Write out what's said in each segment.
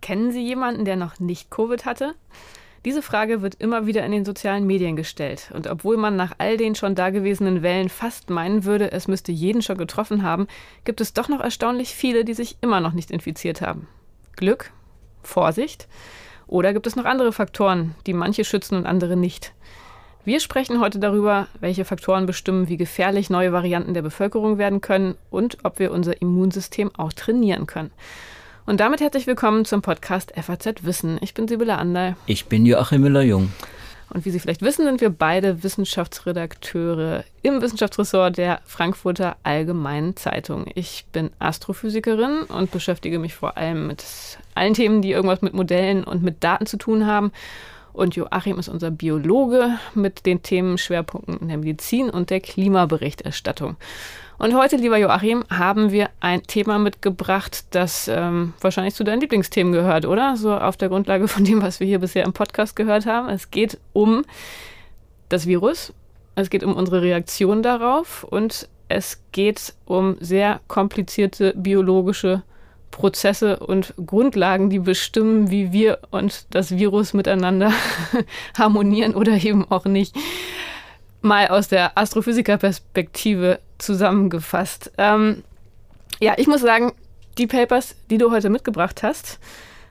Kennen Sie jemanden, der noch nicht Covid hatte? Diese Frage wird immer wieder in den sozialen Medien gestellt. Und obwohl man nach all den schon dagewesenen Wellen fast meinen würde, es müsste jeden schon getroffen haben, gibt es doch noch erstaunlich viele, die sich immer noch nicht infiziert haben. Glück? Vorsicht? Oder gibt es noch andere Faktoren, die manche schützen und andere nicht? Wir sprechen heute darüber, welche Faktoren bestimmen, wie gefährlich neue Varianten der Bevölkerung werden können und ob wir unser Immunsystem auch trainieren können. Und damit herzlich willkommen zum Podcast FAZ Wissen. Ich bin Sibylle Anderl. Ich bin Joachim Müller-Jung. Und wie Sie vielleicht wissen, sind wir beide Wissenschaftsredakteure im Wissenschaftsressort der Frankfurter Allgemeinen Zeitung. Ich bin Astrophysikerin und beschäftige mich vor allem mit allen Themen, die irgendwas mit Modellen und mit Daten zu tun haben. Und Joachim ist unser Biologe mit den Themenschwerpunkten in der Medizin und der Klimaberichterstattung. Und heute, lieber Joachim, haben wir ein Thema mitgebracht, das ähm, wahrscheinlich zu deinen Lieblingsthemen gehört, oder? So auf der Grundlage von dem, was wir hier bisher im Podcast gehört haben. Es geht um das Virus, es geht um unsere Reaktion darauf und es geht um sehr komplizierte biologische Prozesse und Grundlagen, die bestimmen, wie wir und das Virus miteinander harmonieren oder eben auch nicht mal aus der Astrophysiker-Perspektive zusammengefasst. Ähm, ja, ich muss sagen, die Papers, die du heute mitgebracht hast,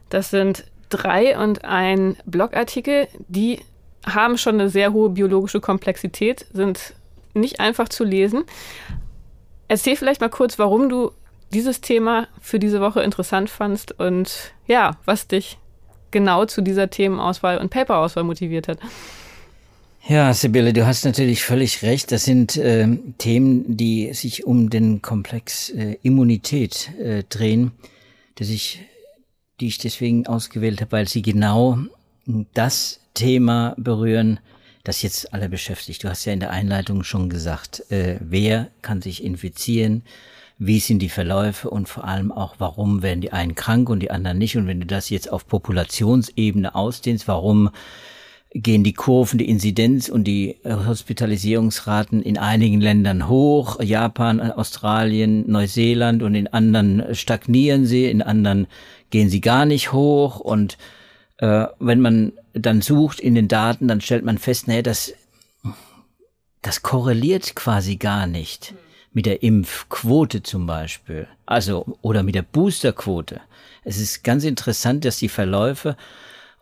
das sind drei und ein Blogartikel, die haben schon eine sehr hohe biologische Komplexität, sind nicht einfach zu lesen. Erzähl vielleicht mal kurz, warum du dieses Thema für diese Woche interessant fandst und ja, was dich genau zu dieser Themenauswahl und Paperauswahl motiviert hat. Ja, Sibylle, du hast natürlich völlig recht. Das sind äh, Themen, die sich um den Komplex äh, Immunität äh, drehen, dass ich, die ich deswegen ausgewählt habe, weil sie genau das Thema berühren, das jetzt alle beschäftigt. Du hast ja in der Einleitung schon gesagt, äh, wer kann sich infizieren, wie sind die Verläufe und vor allem auch, warum werden die einen krank und die anderen nicht. Und wenn du das jetzt auf Populationsebene ausdehnst, warum gehen die Kurven, die Inzidenz und die äh, Hospitalisierungsraten in einigen Ländern hoch, Japan, Australien, Neuseeland und in anderen stagnieren sie, in anderen gehen sie gar nicht hoch. Und äh, wenn man dann sucht in den Daten, dann stellt man fest, naja, das, das korreliert quasi gar nicht mit der Impfquote zum Beispiel, also oder mit der Boosterquote. Es ist ganz interessant, dass die Verläufe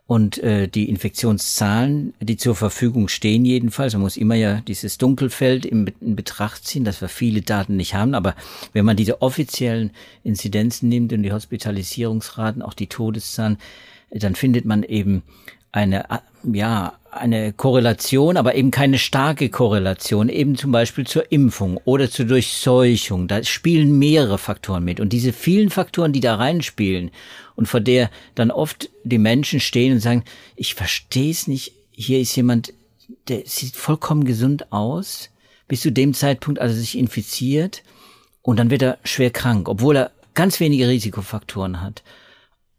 und äh, die Infektionszahlen, die zur Verfügung stehen jedenfalls, man muss immer ja dieses Dunkelfeld in, in Betracht ziehen, dass wir viele Daten nicht haben, aber wenn man diese offiziellen Inzidenzen nimmt und die Hospitalisierungsraten, auch die Todeszahlen, dann findet man eben eine, ja, eine Korrelation, aber eben keine starke Korrelation, eben zum Beispiel zur Impfung oder zur Durchseuchung. Da spielen mehrere Faktoren mit. Und diese vielen Faktoren, die da reinspielen und vor der dann oft die Menschen stehen und sagen, ich verstehe es nicht, hier ist jemand, der sieht vollkommen gesund aus, bis zu dem Zeitpunkt, als er sich infiziert und dann wird er schwer krank, obwohl er ganz wenige Risikofaktoren hat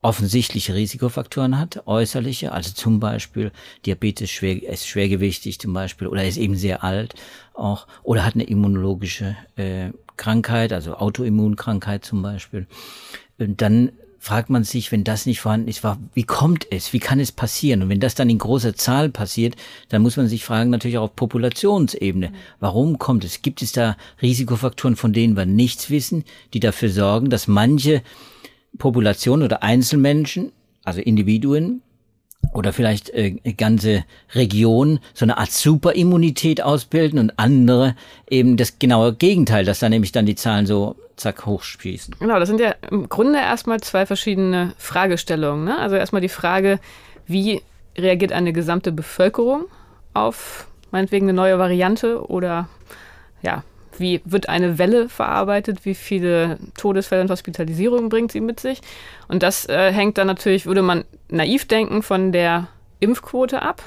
offensichtliche Risikofaktoren hat, äußerliche, also zum Beispiel Diabetes, schwer, ist schwergewichtig zum Beispiel, oder ist eben sehr alt auch, oder hat eine immunologische äh, Krankheit, also Autoimmunkrankheit zum Beispiel. Und dann fragt man sich, wenn das nicht vorhanden ist, wie kommt es, wie kann es passieren? Und wenn das dann in großer Zahl passiert, dann muss man sich fragen, natürlich auch auf Populationsebene, warum kommt es? Gibt es da Risikofaktoren, von denen wir nichts wissen, die dafür sorgen, dass manche Population oder Einzelmenschen, also Individuen oder vielleicht äh, ganze Regionen so eine Art Superimmunität ausbilden und andere eben das genaue Gegenteil, dass da nämlich dann die Zahlen so zack hochspießen. Genau, das sind ja im Grunde erstmal zwei verschiedene Fragestellungen. Ne? Also erstmal die Frage, wie reagiert eine gesamte Bevölkerung auf meinetwegen eine neue Variante oder ja, wie wird eine Welle verarbeitet? Wie viele Todesfälle und Hospitalisierungen bringt sie mit sich? Und das äh, hängt dann natürlich, würde man naiv denken, von der Impfquote ab.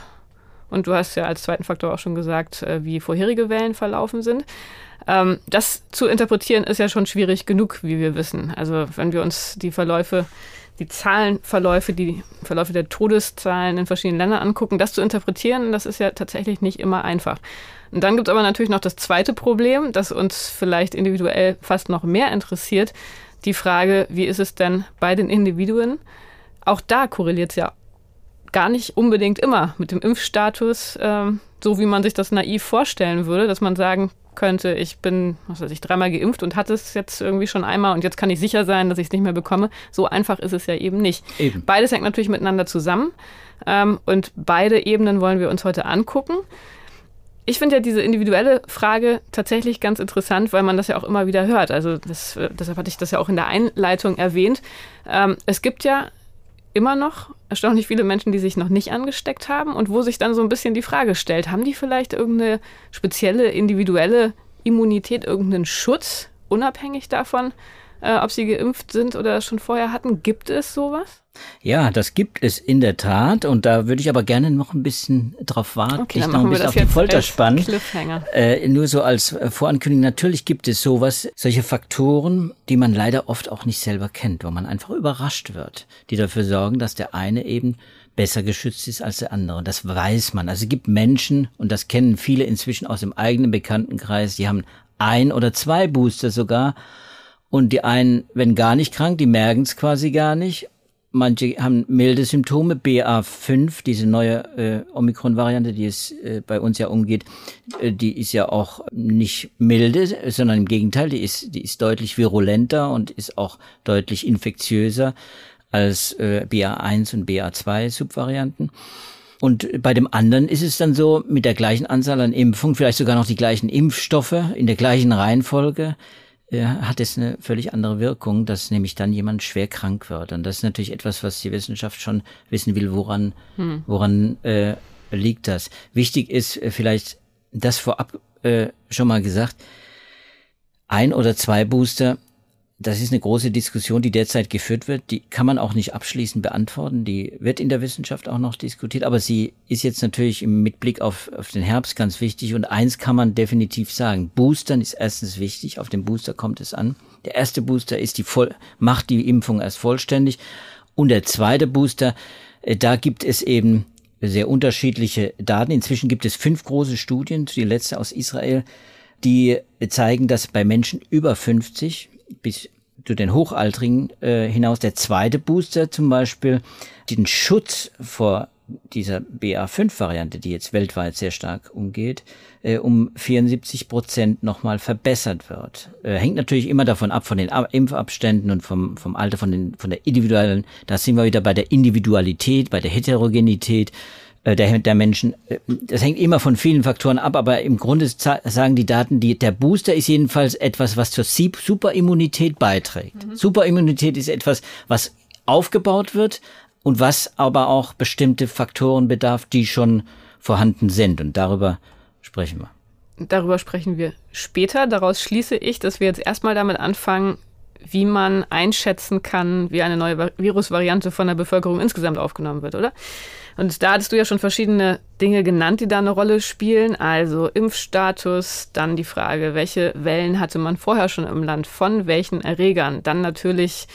Und du hast ja als zweiten Faktor auch schon gesagt, äh, wie vorherige Wellen verlaufen sind. Ähm, das zu interpretieren ist ja schon schwierig genug, wie wir wissen. Also wenn wir uns die Verläufe die Zahlenverläufe, die Verläufe der Todeszahlen in verschiedenen Ländern angucken, das zu interpretieren, das ist ja tatsächlich nicht immer einfach. Und dann gibt es aber natürlich noch das zweite Problem, das uns vielleicht individuell fast noch mehr interessiert, die Frage, wie ist es denn bei den Individuen? Auch da korreliert es ja gar nicht unbedingt immer mit dem Impfstatus, ähm, so wie man sich das naiv vorstellen würde, dass man sagen könnte, ich bin, was weiß ich, dreimal geimpft und hatte es jetzt irgendwie schon einmal und jetzt kann ich sicher sein, dass ich es nicht mehr bekomme. So einfach ist es ja eben nicht. Eben. Beides hängt natürlich miteinander zusammen ähm, und beide Ebenen wollen wir uns heute angucken. Ich finde ja diese individuelle Frage tatsächlich ganz interessant, weil man das ja auch immer wieder hört. Also das, deshalb hatte ich das ja auch in der Einleitung erwähnt. Ähm, es gibt ja immer noch erstaunlich viele Menschen, die sich noch nicht angesteckt haben und wo sich dann so ein bisschen die Frage stellt, haben die vielleicht irgendeine spezielle individuelle Immunität, irgendeinen Schutz, unabhängig davon, äh, ob sie geimpft sind oder schon vorher hatten? Gibt es sowas? Ja, das gibt es in der Tat und da würde ich aber gerne noch ein bisschen drauf warten, okay, dich noch ein bisschen auf die Folter spannen. Äh, nur so als Vorankündigung, natürlich gibt es sowas, solche Faktoren, die man leider oft auch nicht selber kennt, wo man einfach überrascht wird, die dafür sorgen, dass der eine eben besser geschützt ist als der andere. Das weiß man. Also es gibt Menschen, und das kennen viele inzwischen aus dem eigenen Bekanntenkreis, die haben ein oder zwei Booster sogar. Und die einen, wenn gar nicht krank, die merken es quasi gar nicht. Manche haben milde Symptome, BA5, diese neue äh, Omikron-Variante, die es äh, bei uns ja umgeht, äh, die ist ja auch nicht milde, sondern im Gegenteil, die ist, die ist deutlich virulenter und ist auch deutlich infektiöser als äh, BA1 und BA2-Subvarianten. Und bei dem anderen ist es dann so, mit der gleichen Anzahl an Impfungen, vielleicht sogar noch die gleichen Impfstoffe in der gleichen Reihenfolge, hat es eine völlig andere Wirkung, dass nämlich dann jemand schwer krank wird. Und das ist natürlich etwas, was die Wissenschaft schon wissen will, woran, hm. woran äh, liegt das. Wichtig ist äh, vielleicht das vorab äh, schon mal gesagt, ein oder zwei Booster das ist eine große Diskussion, die derzeit geführt wird. Die kann man auch nicht abschließend beantworten. Die wird in der Wissenschaft auch noch diskutiert. Aber sie ist jetzt natürlich im Mitblick auf, auf den Herbst ganz wichtig. Und eins kann man definitiv sagen. Boostern ist erstens wichtig. Auf den Booster kommt es an. Der erste Booster ist die voll, macht die Impfung erst vollständig. Und der zweite Booster, äh, da gibt es eben sehr unterschiedliche Daten. Inzwischen gibt es fünf große Studien, die letzte aus Israel, die zeigen, dass bei Menschen über 50 bis zu den Hochaltrigen äh, hinaus. Der zweite Booster zum Beispiel den Schutz vor dieser BA5-Variante, die jetzt weltweit sehr stark umgeht, äh, um 74 Prozent nochmal verbessert wird. Äh, hängt natürlich immer davon ab, von den Impfabständen und vom, vom Alter, von, den, von der individuellen, da sind wir wieder bei der Individualität, bei der Heterogenität der, der Menschen. Äh, das hängt immer von vielen Faktoren ab, aber im Grunde sagen die Daten, die, der Booster ist jedenfalls etwas, was zur Superimmunität beiträgt. Mhm. Superimmunität ist etwas, was aufgebaut wird und was aber auch bestimmte Faktoren bedarf, die schon vorhanden sind. Und darüber sprechen wir. Darüber sprechen wir später. Daraus schließe ich, dass wir jetzt erstmal damit anfangen, wie man einschätzen kann, wie eine neue Virusvariante von der Bevölkerung insgesamt aufgenommen wird, oder? Und da hattest du ja schon verschiedene Dinge genannt, die da eine Rolle spielen. Also Impfstatus, dann die Frage, welche Wellen hatte man vorher schon im Land, von welchen Erregern. Dann natürlich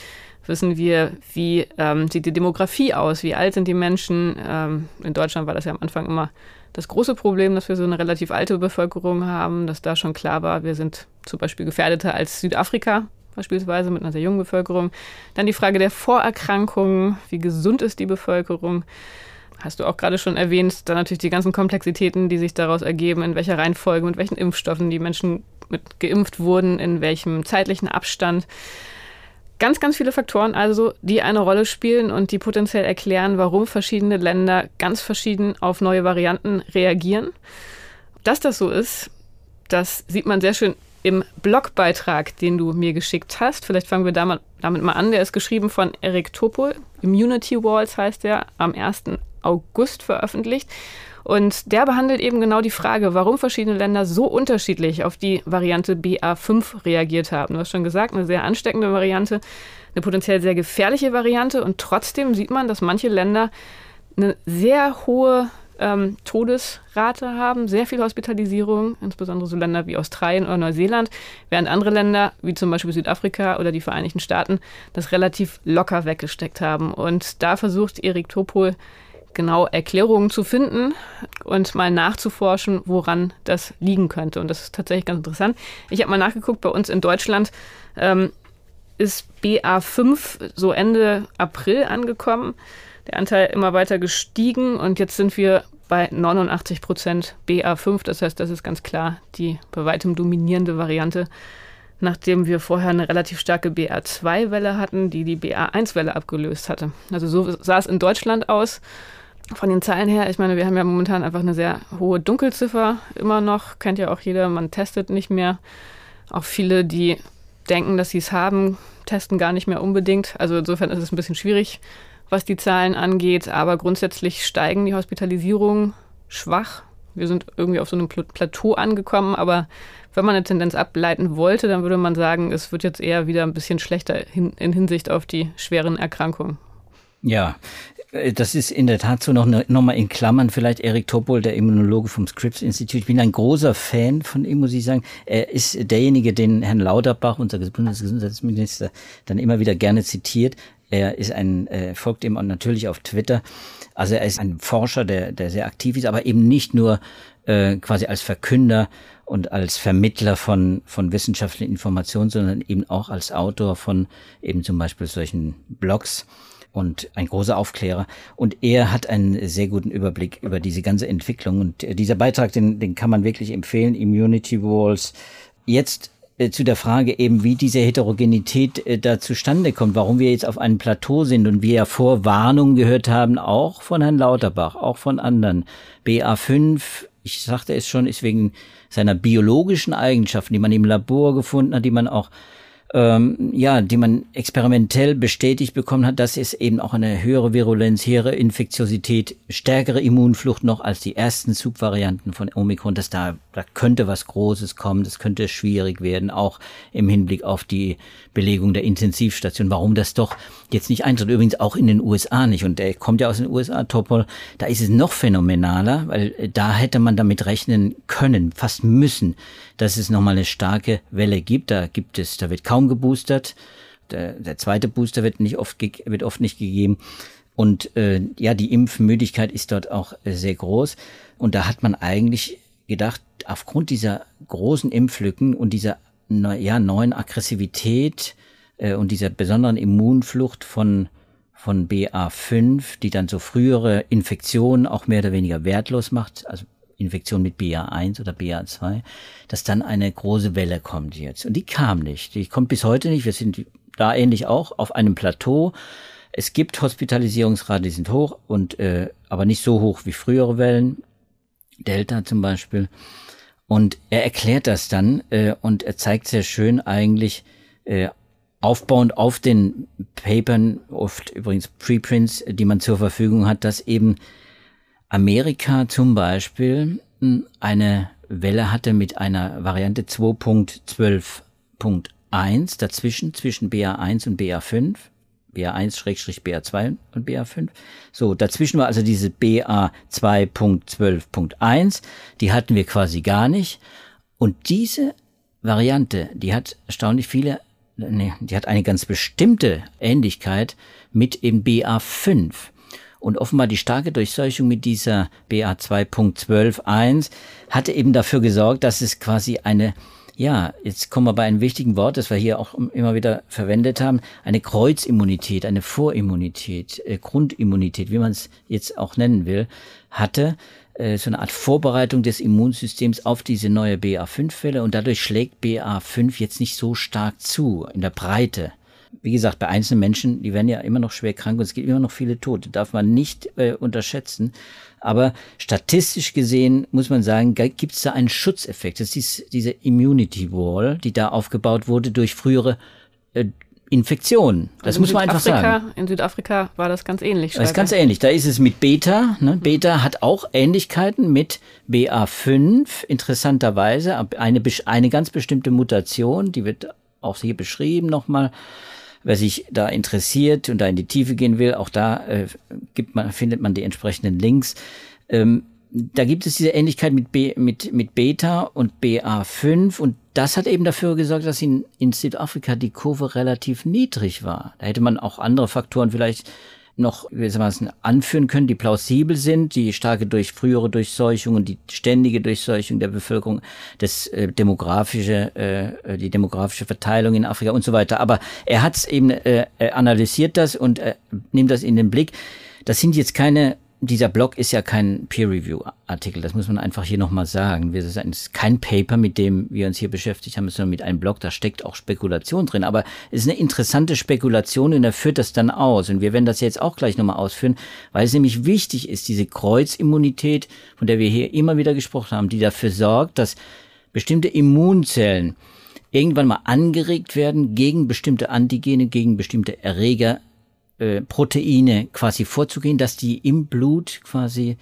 wissen wir, wie ähm, sieht die Demografie aus, wie alt sind die Menschen. Ähm, in Deutschland war das ja am Anfang immer das große Problem, dass wir so eine relativ alte Bevölkerung haben, dass da schon klar war, wir sind zum Beispiel gefährdeter als Südafrika beispielsweise mit einer sehr jungen Bevölkerung. Dann die Frage der Vorerkrankungen, wie gesund ist die Bevölkerung hast du auch gerade schon erwähnt, dann natürlich die ganzen Komplexitäten, die sich daraus ergeben, in welcher Reihenfolge, mit welchen Impfstoffen die Menschen mit geimpft wurden, in welchem zeitlichen Abstand. Ganz, ganz viele Faktoren also, die eine Rolle spielen und die potenziell erklären, warum verschiedene Länder ganz verschieden auf neue Varianten reagieren. Dass das so ist, das sieht man sehr schön im Blogbeitrag, den du mir geschickt hast. Vielleicht fangen wir damit, mal an. Der ist geschrieben von Eric Topol. Immunity Walls heißt er, am 1. August veröffentlicht. Und der behandelt eben genau die Frage, warum verschiedene Länder so unterschiedlich auf die Variante BA5 reagiert haben. Du hast schon gesagt, eine sehr ansteckende Variante, eine potenziell sehr gefährliche Variante. Und trotzdem sieht man, dass manche Länder eine sehr hohe ähm, Todesrate haben, sehr viel Hospitalisierung, insbesondere so Länder wie Australien oder Neuseeland, während andere Länder, wie zum Beispiel Südafrika oder die Vereinigten Staaten, das relativ locker weggesteckt haben. Und da versucht Erik Topol genau Erklärungen zu finden und mal nachzuforschen, woran das liegen könnte. Und das ist tatsächlich ganz interessant. Ich habe mal nachgeguckt, bei uns in Deutschland ähm, ist BA5 so Ende April angekommen. Der Anteil immer weiter gestiegen und jetzt sind wir bei 89 Prozent BA5. Das heißt, das ist ganz klar die bei weitem dominierende Variante, nachdem wir vorher eine relativ starke BA2-Welle hatten, die die BA1-Welle abgelöst hatte. Also so sah es in Deutschland aus von den Zahlen her, ich meine, wir haben ja momentan einfach eine sehr hohe Dunkelziffer immer noch. Kennt ja auch jeder, man testet nicht mehr. Auch viele, die denken, dass sie es haben, testen gar nicht mehr unbedingt. Also insofern ist es ein bisschen schwierig, was die Zahlen angeht. Aber grundsätzlich steigen die Hospitalisierungen schwach. Wir sind irgendwie auf so einem Plateau angekommen, aber wenn man eine Tendenz ableiten wollte, dann würde man sagen, es wird jetzt eher wieder ein bisschen schlechter in, in Hinsicht auf die schweren Erkrankungen. Ja, das ist in der Tat so noch, ne, noch mal in Klammern vielleicht Erik Topol, der Immunologe vom Scripps Institute. Ich bin ein großer Fan von ihm, muss ich sagen. Er ist derjenige, den Herrn Lauterbach, unser Bundesgesundheitsminister, dann immer wieder gerne zitiert. Er ist ein, äh, folgt ihm natürlich auf Twitter. Also er ist ein Forscher, der, der sehr aktiv ist, aber eben nicht nur äh, quasi als Verkünder und als Vermittler von, von wissenschaftlichen Informationen, sondern eben auch als Autor von eben zum Beispiel solchen Blogs und ein großer Aufklärer. Und er hat einen sehr guten Überblick über diese ganze Entwicklung. Und äh, dieser Beitrag, den, den kann man wirklich empfehlen. Immunity Walls. Jetzt äh, zu der Frage eben, wie diese Heterogenität äh, da zustande kommt, warum wir jetzt auf einem Plateau sind und wir ja vor Warnungen gehört haben, auch von Herrn Lauterbach, auch von anderen. BA5, ich sagte es schon, ist wegen seiner biologischen Eigenschaften, die man im Labor gefunden hat, die man auch ähm, ja, die man experimentell bestätigt bekommen hat, dass es eben auch eine höhere Virulenz, höhere Infektiosität, stärkere Immunflucht noch als die ersten Subvarianten von Omikron, dass da, da könnte was Großes kommen, das könnte schwierig werden, auch im Hinblick auf die Belegung der Intensivstation, warum das doch jetzt nicht eintritt. Übrigens auch in den USA nicht. Und der kommt ja aus den USA, Topol, da ist es noch phänomenaler, weil äh, da hätte man damit rechnen können, fast müssen, dass es nochmal eine starke Welle gibt. Da gibt es, da wird kaum geboostert. Der, der zweite Booster wird nicht oft, wird oft nicht gegeben. Und äh, ja, die Impfmüdigkeit ist dort auch äh, sehr groß. Und da hat man eigentlich gedacht, aufgrund dieser großen Impflücken und dieser ja, neuen Aggressivität äh, und dieser besonderen Immunflucht von von BA5, die dann so frühere Infektionen auch mehr oder weniger wertlos macht, also Infektion mit BA1 oder BA2, dass dann eine große Welle kommt jetzt. Und die kam nicht. Die kommt bis heute nicht. Wir sind da ähnlich auch auf einem Plateau. Es gibt Hospitalisierungsrate, die sind hoch und äh, aber nicht so hoch wie frühere Wellen. Delta zum Beispiel. Und er erklärt das dann äh, und er zeigt sehr schön eigentlich äh, aufbauend auf den Papern, oft übrigens Preprints, die man zur Verfügung hat, dass eben Amerika zum Beispiel hm, eine Welle hatte mit einer Variante 2.12.1 dazwischen, zwischen BA1 und BA5. BA1-BA2 und BA5. So, dazwischen war also diese BA2.12.1, die hatten wir quasi gar nicht. Und diese Variante, die hat erstaunlich viele, nee, die hat eine ganz bestimmte Ähnlichkeit mit eben BA5. Und offenbar die starke Durchseuchung mit dieser BA2.12.1 hatte eben dafür gesorgt, dass es quasi eine ja, jetzt kommen wir bei einem wichtigen Wort, das wir hier auch immer wieder verwendet haben, eine Kreuzimmunität, eine Vorimmunität, äh, Grundimmunität, wie man es jetzt auch nennen will, hatte äh, so eine Art Vorbereitung des Immunsystems auf diese neue BA5-Welle und dadurch schlägt BA5 jetzt nicht so stark zu in der Breite. Wie gesagt, bei einzelnen Menschen, die werden ja immer noch schwer krank und es gibt immer noch viele Tote, darf man nicht äh, unterschätzen. Aber statistisch gesehen muss man sagen, gibt es da einen Schutzeffekt. Das ist diese Immunity Wall, die da aufgebaut wurde durch frühere äh, Infektionen. Das also muss man einfach sagen. In Südafrika war das ganz ähnlich. Das ist ganz ähnlich. Da ist es mit Beta. Ne? Beta hat auch Ähnlichkeiten mit BA5. Interessanterweise eine, eine ganz bestimmte Mutation, die wird auch hier beschrieben nochmal. Wer sich da interessiert und da in die Tiefe gehen will, auch da äh, gibt man, findet man die entsprechenden Links. Ähm, da gibt es diese Ähnlichkeit mit, B, mit, mit Beta und BA5 und das hat eben dafür gesorgt, dass in, in Südafrika die Kurve relativ niedrig war. Da hätte man auch andere Faktoren vielleicht noch wie anführen können, die plausibel sind, die starke durch frühere Durchseuchung und die ständige Durchseuchung der Bevölkerung, das äh, demografische, äh, die demografische Verteilung in Afrika und so weiter. Aber er hat es eben äh, analysiert das und äh, nimmt das in den Blick. Das sind jetzt keine dieser Blog ist ja kein Peer-Review-Artikel, das muss man einfach hier nochmal sagen. Es ist kein Paper, mit dem wir uns hier beschäftigt haben, sondern mit einem Blog, da steckt auch Spekulation drin. Aber es ist eine interessante Spekulation und er führt das dann aus. Und wir werden das jetzt auch gleich nochmal ausführen, weil es nämlich wichtig ist, diese Kreuzimmunität, von der wir hier immer wieder gesprochen haben, die dafür sorgt, dass bestimmte Immunzellen irgendwann mal angeregt werden, gegen bestimmte Antigene, gegen bestimmte Erreger äh, Proteine quasi vorzugehen, dass die im Blut quasi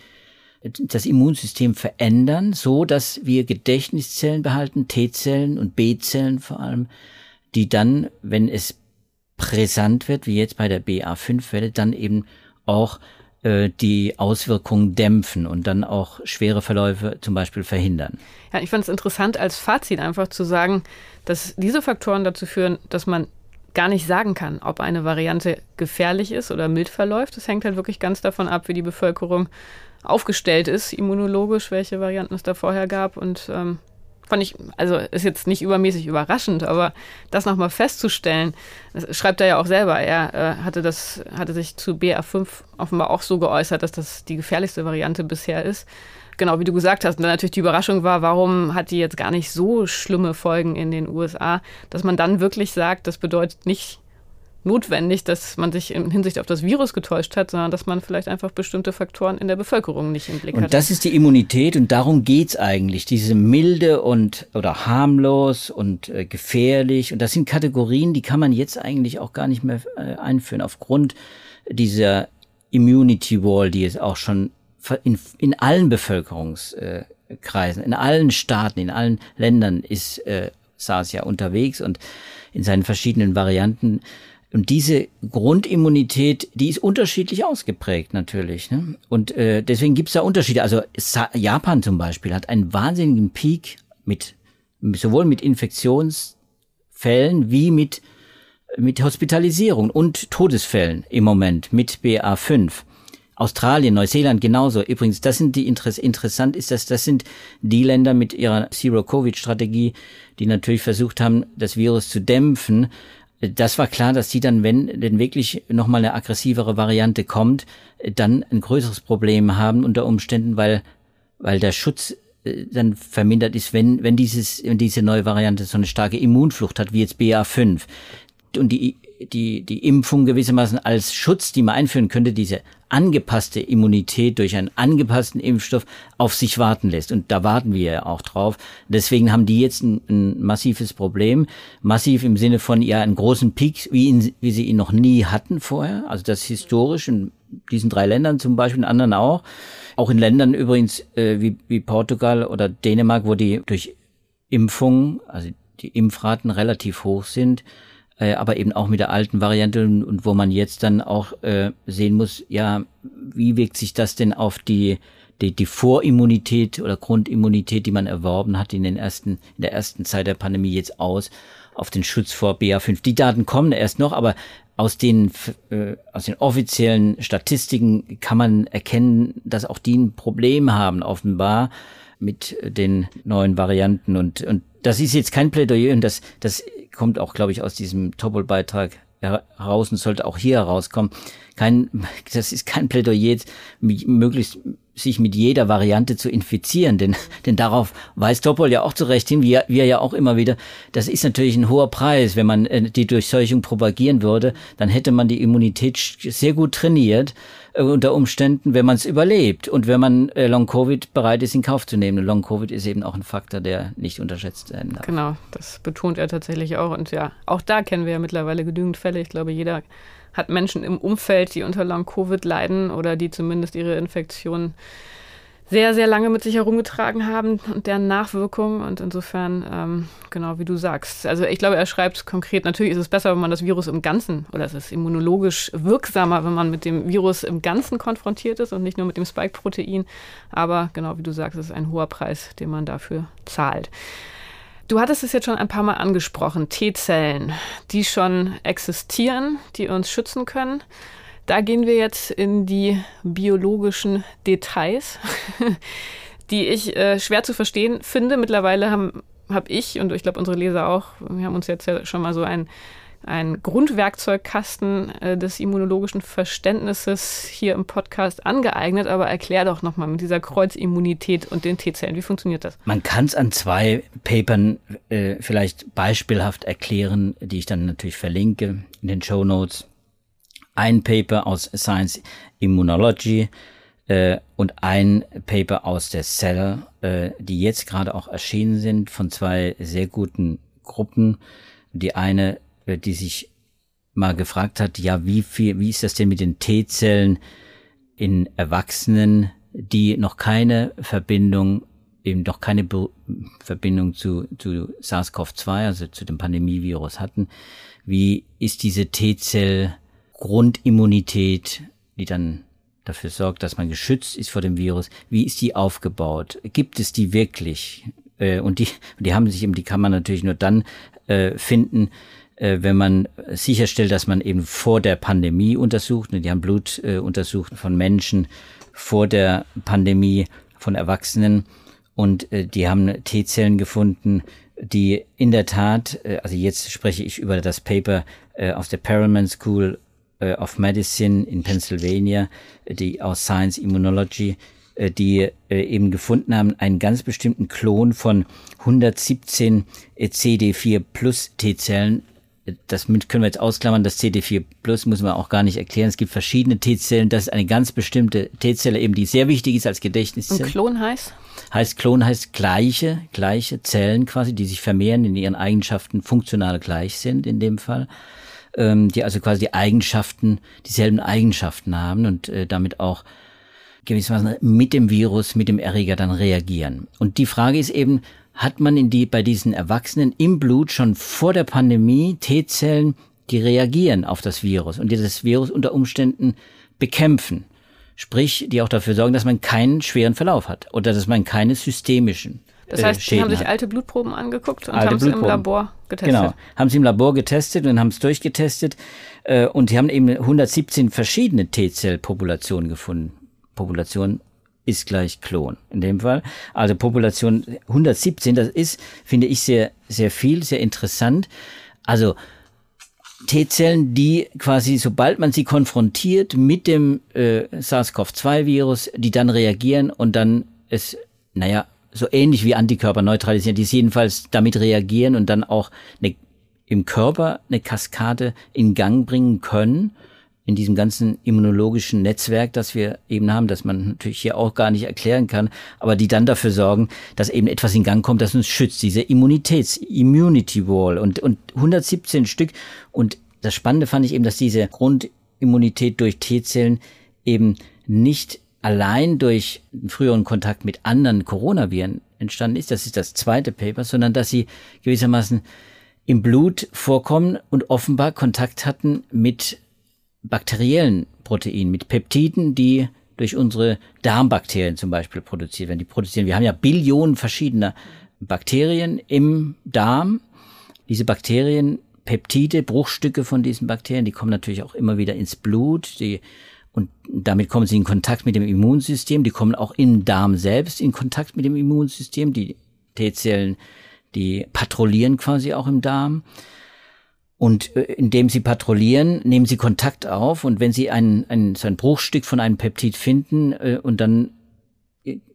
das Immunsystem verändern, so dass wir Gedächtniszellen behalten, T-Zellen und B-Zellen vor allem, die dann, wenn es brisant wird, wie jetzt bei der BA5-Welle, dann eben auch äh, die Auswirkungen dämpfen und dann auch schwere Verläufe zum Beispiel verhindern. Ja, ich fand es interessant als Fazit einfach zu sagen, dass diese Faktoren dazu führen, dass man gar nicht sagen kann, ob eine Variante gefährlich ist oder mild verläuft. Das hängt halt wirklich ganz davon ab, wie die Bevölkerung aufgestellt ist, immunologisch, welche Varianten es da vorher gab. Und ähm, fand ich, also ist jetzt nicht übermäßig überraschend, aber das nochmal festzustellen, das schreibt er ja auch selber. Er äh, hatte das, hatte sich zu BA5 offenbar auch so geäußert, dass das die gefährlichste Variante bisher ist genau, wie du gesagt hast, und dann natürlich die Überraschung war, warum hat die jetzt gar nicht so schlimme Folgen in den USA, dass man dann wirklich sagt, das bedeutet nicht notwendig, dass man sich in Hinsicht auf das Virus getäuscht hat, sondern dass man vielleicht einfach bestimmte Faktoren in der Bevölkerung nicht im Blick hat. Und das ist die Immunität und darum geht's eigentlich. Diese milde und oder harmlos und äh, gefährlich. Und das sind Kategorien, die kann man jetzt eigentlich auch gar nicht mehr äh, einführen aufgrund dieser Immunity Wall, die es auch schon in, in allen Bevölkerungskreisen, in allen Staaten, in allen Ländern ist äh, SARS ja unterwegs und in seinen verschiedenen Varianten. Und diese Grundimmunität, die ist unterschiedlich ausgeprägt natürlich. Ne? Und äh, deswegen gibt es da Unterschiede. Also Japan zum Beispiel hat einen wahnsinnigen Peak mit sowohl mit Infektionsfällen wie mit mit Hospitalisierung und Todesfällen im Moment mit BA5. Australien, Neuseeland genauso. Übrigens, das sind die Interess interessant ist, dass das sind die Länder mit ihrer Zero-Covid-Strategie, die natürlich versucht haben, das Virus zu dämpfen. Das war klar, dass die dann, wenn denn wirklich nochmal eine aggressivere Variante kommt, dann ein größeres Problem haben unter Umständen, weil, weil der Schutz äh, dann vermindert ist, wenn, wenn dieses, wenn diese neue Variante so eine starke Immunflucht hat, wie jetzt BA5. Und die, die, die Impfung gewissermaßen als Schutz, die man einführen könnte, diese angepasste Immunität durch einen angepassten Impfstoff auf sich warten lässt. Und da warten wir ja auch drauf. Deswegen haben die jetzt ein, ein massives Problem. Massiv im Sinne von ja einen großen Peak, wie, ihn, wie sie ihn noch nie hatten vorher. Also das historisch in diesen drei Ländern zum Beispiel, in anderen auch. Auch in Ländern übrigens äh, wie, wie Portugal oder Dänemark, wo die durch Impfungen, also die Impfraten relativ hoch sind, äh, aber eben auch mit der alten Variante und, wo man jetzt dann auch äh, sehen muss, ja, wie wirkt sich das denn auf die die, die Vorimmunität oder Grundimmunität, die man erworben hat in den ersten in der ersten Zeit der Pandemie jetzt aus auf den Schutz vor BA5. Die Daten kommen erst noch, aber aus den, äh, aus den offiziellen Statistiken kann man erkennen, dass auch die ein Problem haben, offenbar, mit den neuen Varianten. Und, und das ist jetzt kein Plädoyer und das, das kommt auch, glaube ich, aus diesem Topol-Beitrag heraus und sollte auch hier herauskommen. Kein, das ist kein Plädoyer, möglichst sich mit jeder Variante zu infizieren, denn, denn darauf weist Topol ja auch zurecht hin, wie, er ja auch immer wieder, das ist natürlich ein hoher Preis, wenn man äh, die Durchseuchung propagieren würde, dann hätte man die Immunität sehr gut trainiert äh, unter Umständen, wenn man es überlebt und wenn man äh, Long-Covid bereit ist, in Kauf zu nehmen. Long-Covid ist eben auch ein Faktor, der nicht unterschätzt werden darf. Genau, das betont er tatsächlich auch. Und ja, auch da kennen wir ja mittlerweile genügend Fälle. Ich glaube, jeder hat Menschen im Umfeld, die unter Long-Covid leiden oder die zumindest ihre Infektion sehr, sehr lange mit sich herumgetragen haben und deren Nachwirkungen. Und insofern, ähm, genau wie du sagst. Also ich glaube, er schreibt konkret, natürlich ist es besser, wenn man das Virus im Ganzen, oder es ist immunologisch wirksamer, wenn man mit dem Virus im Ganzen konfrontiert ist und nicht nur mit dem Spike-Protein. Aber genau wie du sagst, es ist ein hoher Preis, den man dafür zahlt. Du hattest es jetzt schon ein paar Mal angesprochen, T-Zellen, die schon existieren, die uns schützen können. Da gehen wir jetzt in die biologischen Details, die ich äh, schwer zu verstehen finde. Mittlerweile habe ich und ich glaube unsere Leser auch, wir haben uns jetzt ja schon mal so ein, ein Grundwerkzeugkasten äh, des immunologischen Verständnisses hier im Podcast angeeignet, aber erklär doch nochmal mit dieser Kreuzimmunität und den T-Zellen, wie funktioniert das? Man kann es an zwei Papern äh, vielleicht beispielhaft erklären, die ich dann natürlich verlinke in den Show Notes ein Paper aus Science Immunology äh, und ein Paper aus der Cell, äh, die jetzt gerade auch erschienen sind von zwei sehr guten Gruppen. Die eine, die sich mal gefragt hat, ja, wie viel, wie ist das denn mit den T-Zellen in Erwachsenen, die noch keine Verbindung, eben noch keine Be Verbindung zu, zu SARS-CoV-2, also zu dem Pandemievirus hatten. Wie ist diese T-Zell Grundimmunität, die dann dafür sorgt, dass man geschützt ist vor dem Virus. Wie ist die aufgebaut? Gibt es die wirklich? Äh, und die, die haben sich eben, die kann man natürlich nur dann äh, finden, wenn man sicherstellt, dass man eben vor der Pandemie untersucht. Die haben Blut äh, untersucht von Menschen vor der Pandemie, von Erwachsenen. Und äh, die haben T-Zellen gefunden, die in der Tat, äh, also jetzt spreche ich über das Paper äh, aus der Perelman School äh, of Medicine in Pennsylvania, die aus Science Immunology, äh, die äh, eben gefunden haben, einen ganz bestimmten Klon von 117 CD4 Plus T-Zellen. Das können wir jetzt ausklammern. Das CD4 Plus muss man auch gar nicht erklären. Es gibt verschiedene T-Zellen. Das ist eine ganz bestimmte T-Zelle eben, die sehr wichtig ist als Gedächtniszelle. Und Klon heißt? Heißt Klon heißt gleiche, gleiche Zellen quasi, die sich vermehren, in ihren Eigenschaften funktional gleich sind in dem Fall ähm, die also quasi die Eigenschaften, dieselben Eigenschaften haben und äh, damit auch gewissermaßen mit dem Virus, mit dem Erreger dann reagieren. Und die Frage ist eben, hat man in die, bei diesen Erwachsenen im Blut schon vor der Pandemie T-Zellen, die reagieren auf das Virus und die das Virus unter Umständen bekämpfen? Sprich, die auch dafür sorgen, dass man keinen schweren Verlauf hat oder dass man keine systemischen das heißt, Schäden haben sich alte Blutproben angeguckt und haben es im Labor getestet. Genau, haben sie im Labor getestet und haben es durchgetestet äh, und die haben eben 117 verschiedene T-Zell-Populationen gefunden. Population ist gleich Klon in dem Fall. Also Population 117, das ist, finde ich, sehr, sehr viel, sehr interessant. Also T-Zellen, die quasi, sobald man sie konfrontiert mit dem äh, SARS-CoV-2-Virus, die dann reagieren und dann es, naja, so ähnlich wie Antikörper neutralisieren, die jedenfalls damit reagieren und dann auch eine, im Körper eine Kaskade in Gang bringen können, in diesem ganzen immunologischen Netzwerk, das wir eben haben, das man natürlich hier auch gar nicht erklären kann, aber die dann dafür sorgen, dass eben etwas in Gang kommt, das uns schützt, diese Immunitäts, Immunity Wall und, und 117 Stück. Und das Spannende fand ich eben, dass diese Grundimmunität durch T-Zellen eben nicht allein durch früheren Kontakt mit anderen Coronaviren entstanden ist, das ist das zweite Paper, sondern dass sie gewissermaßen im Blut vorkommen und offenbar Kontakt hatten mit bakteriellen Proteinen, mit Peptiden, die durch unsere Darmbakterien zum Beispiel produziert werden. Die produzieren, wir haben ja Billionen verschiedener Bakterien im Darm. Diese Bakterien, Peptide, Bruchstücke von diesen Bakterien, die kommen natürlich auch immer wieder ins Blut. Die und damit kommen sie in Kontakt mit dem Immunsystem. Die kommen auch im Darm selbst in Kontakt mit dem Immunsystem. Die T-Zellen, die patrouillieren quasi auch im Darm. Und äh, indem sie patrouillieren, nehmen sie Kontakt auf. Und wenn sie ein, ein, so ein Bruchstück von einem Peptid finden äh, und dann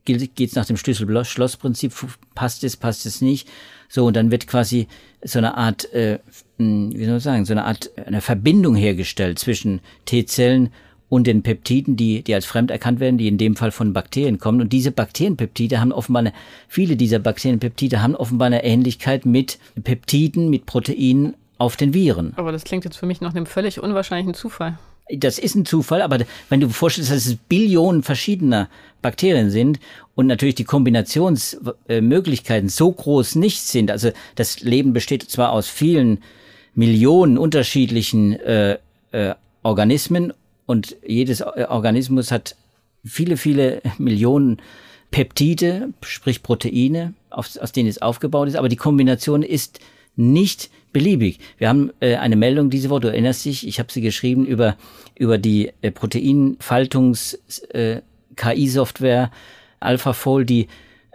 geht es nach dem Schlüssel-Schloss-Prinzip, passt es, passt es nicht. So, und dann wird quasi so eine Art, äh, wie soll man sagen, so eine Art, eine Verbindung hergestellt zwischen T-Zellen und den Peptiden, die, die als fremd erkannt werden, die in dem Fall von Bakterien kommen. Und diese Bakterienpeptide haben offenbar eine, viele dieser Bakterienpeptide haben offenbar eine Ähnlichkeit mit Peptiden, mit Proteinen auf den Viren. Aber das klingt jetzt für mich nach einem völlig unwahrscheinlichen Zufall. Das ist ein Zufall, aber wenn du vorstellst, dass es Billionen verschiedener Bakterien sind und natürlich die Kombinationsmöglichkeiten so groß nicht sind, also das Leben besteht zwar aus vielen Millionen unterschiedlichen äh, äh, Organismen und jedes Organismus hat viele, viele Millionen Peptide, sprich Proteine, aus, aus denen es aufgebaut ist, aber die Kombination ist nicht beliebig. Wir haben äh, eine Meldung diese Woche, du erinnerst dich, ich habe sie geschrieben über, über die äh, Proteinfaltungs-KI-Software äh, AlphaFold, die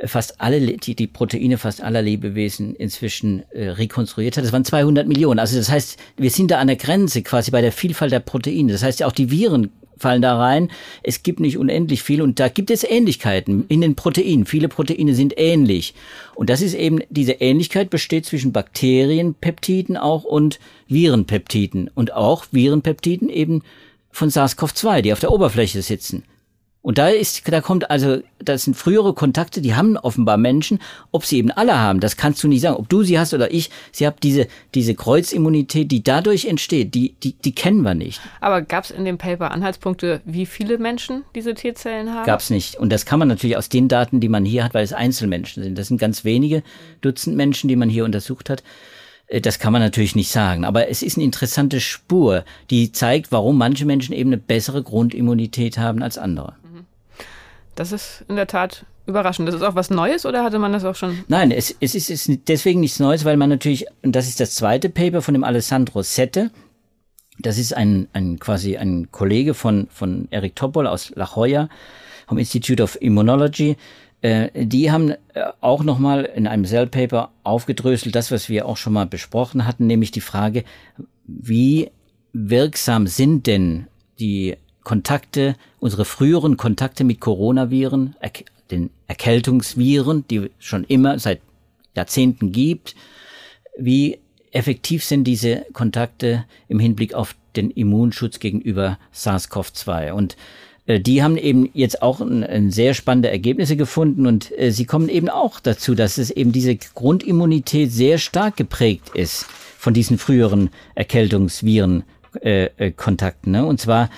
fast alle, die, die Proteine fast aller Lebewesen inzwischen äh, rekonstruiert hat. Das waren 200 Millionen. Also das heißt, wir sind da an der Grenze quasi bei der Vielfalt der Proteine. Das heißt ja auch die Viren fallen da rein. Es gibt nicht unendlich viel und da gibt es Ähnlichkeiten in den Proteinen. Viele Proteine sind ähnlich. Und das ist eben, diese Ähnlichkeit besteht zwischen Bakterienpeptiden auch und Virenpeptiden und auch Virenpeptiden eben von SARS-CoV-2, die auf der Oberfläche sitzen. Und da ist, da kommt also, das sind frühere Kontakte, die haben offenbar Menschen. Ob sie eben alle haben, das kannst du nicht sagen. Ob du sie hast oder ich, sie haben diese, diese Kreuzimmunität, die dadurch entsteht, die, die, die kennen wir nicht. Aber gab es in dem Paper Anhaltspunkte, wie viele Menschen diese T-Zellen haben? Gab es nicht. Und das kann man natürlich aus den Daten, die man hier hat, weil es Einzelmenschen sind. Das sind ganz wenige Dutzend Menschen, die man hier untersucht hat. Äh, das kann man natürlich nicht sagen, aber es ist eine interessante Spur, die zeigt, warum manche Menschen eben eine bessere Grundimmunität haben als andere. Das ist in der Tat überraschend. Das ist auch was Neues oder hatte man das auch schon? Nein, es, es ist, es ist deswegen nichts Neues, weil man natürlich, und das ist das zweite Paper von dem Alessandro Sette, das ist ein, ein quasi ein Kollege von, von Eric Topol aus La Jolla vom Institute of Immunology. Äh, die haben äh, auch nochmal in einem Cell-Paper aufgedröselt, das, was wir auch schon mal besprochen hatten, nämlich die Frage, wie wirksam sind denn die Kontakte, unsere früheren Kontakte mit Coronaviren, den Erkältungsviren, die schon immer seit Jahrzehnten gibt, wie effektiv sind diese Kontakte im Hinblick auf den Immunschutz gegenüber SARS-CoV-2. Und äh, die haben eben jetzt auch ein, ein sehr spannende Ergebnisse gefunden und äh, sie kommen eben auch dazu, dass es eben diese Grundimmunität sehr stark geprägt ist von diesen früheren Erkältungsviren-Kontakten. Äh, äh, ne? Und zwar